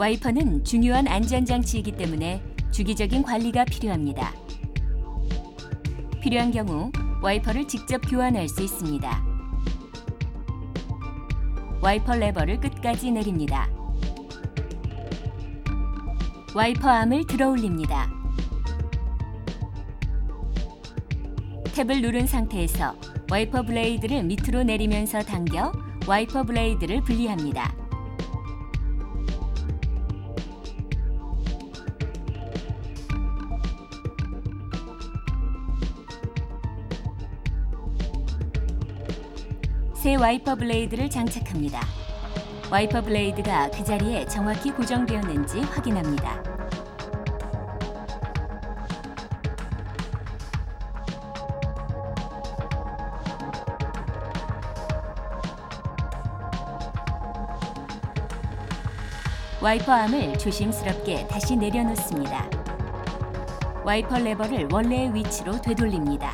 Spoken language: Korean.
와이퍼는 중요한 안전장치이기 때문에 주기적인 관리가 필요합니다. 필요한 경우 와이퍼를 직접 교환할 수 있습니다. 와이퍼 레버를 끝까지 내립니다. 와이퍼 arm을 들어 올립니다. 탭을 누른 상태에서 와이퍼 블레이드를 밑으로 내리면서 당겨 와이퍼 블레이드를 분리합니다. 새 와이퍼 블레이드를 장착합니다. 와이퍼 블레이드가 그 자리에 정확히 고정되었는지 확인합니다. 와이퍼 암을 조심스럽게 다시 내려놓습니다. 와이퍼 레버를 원래의 위치로 되돌립니다.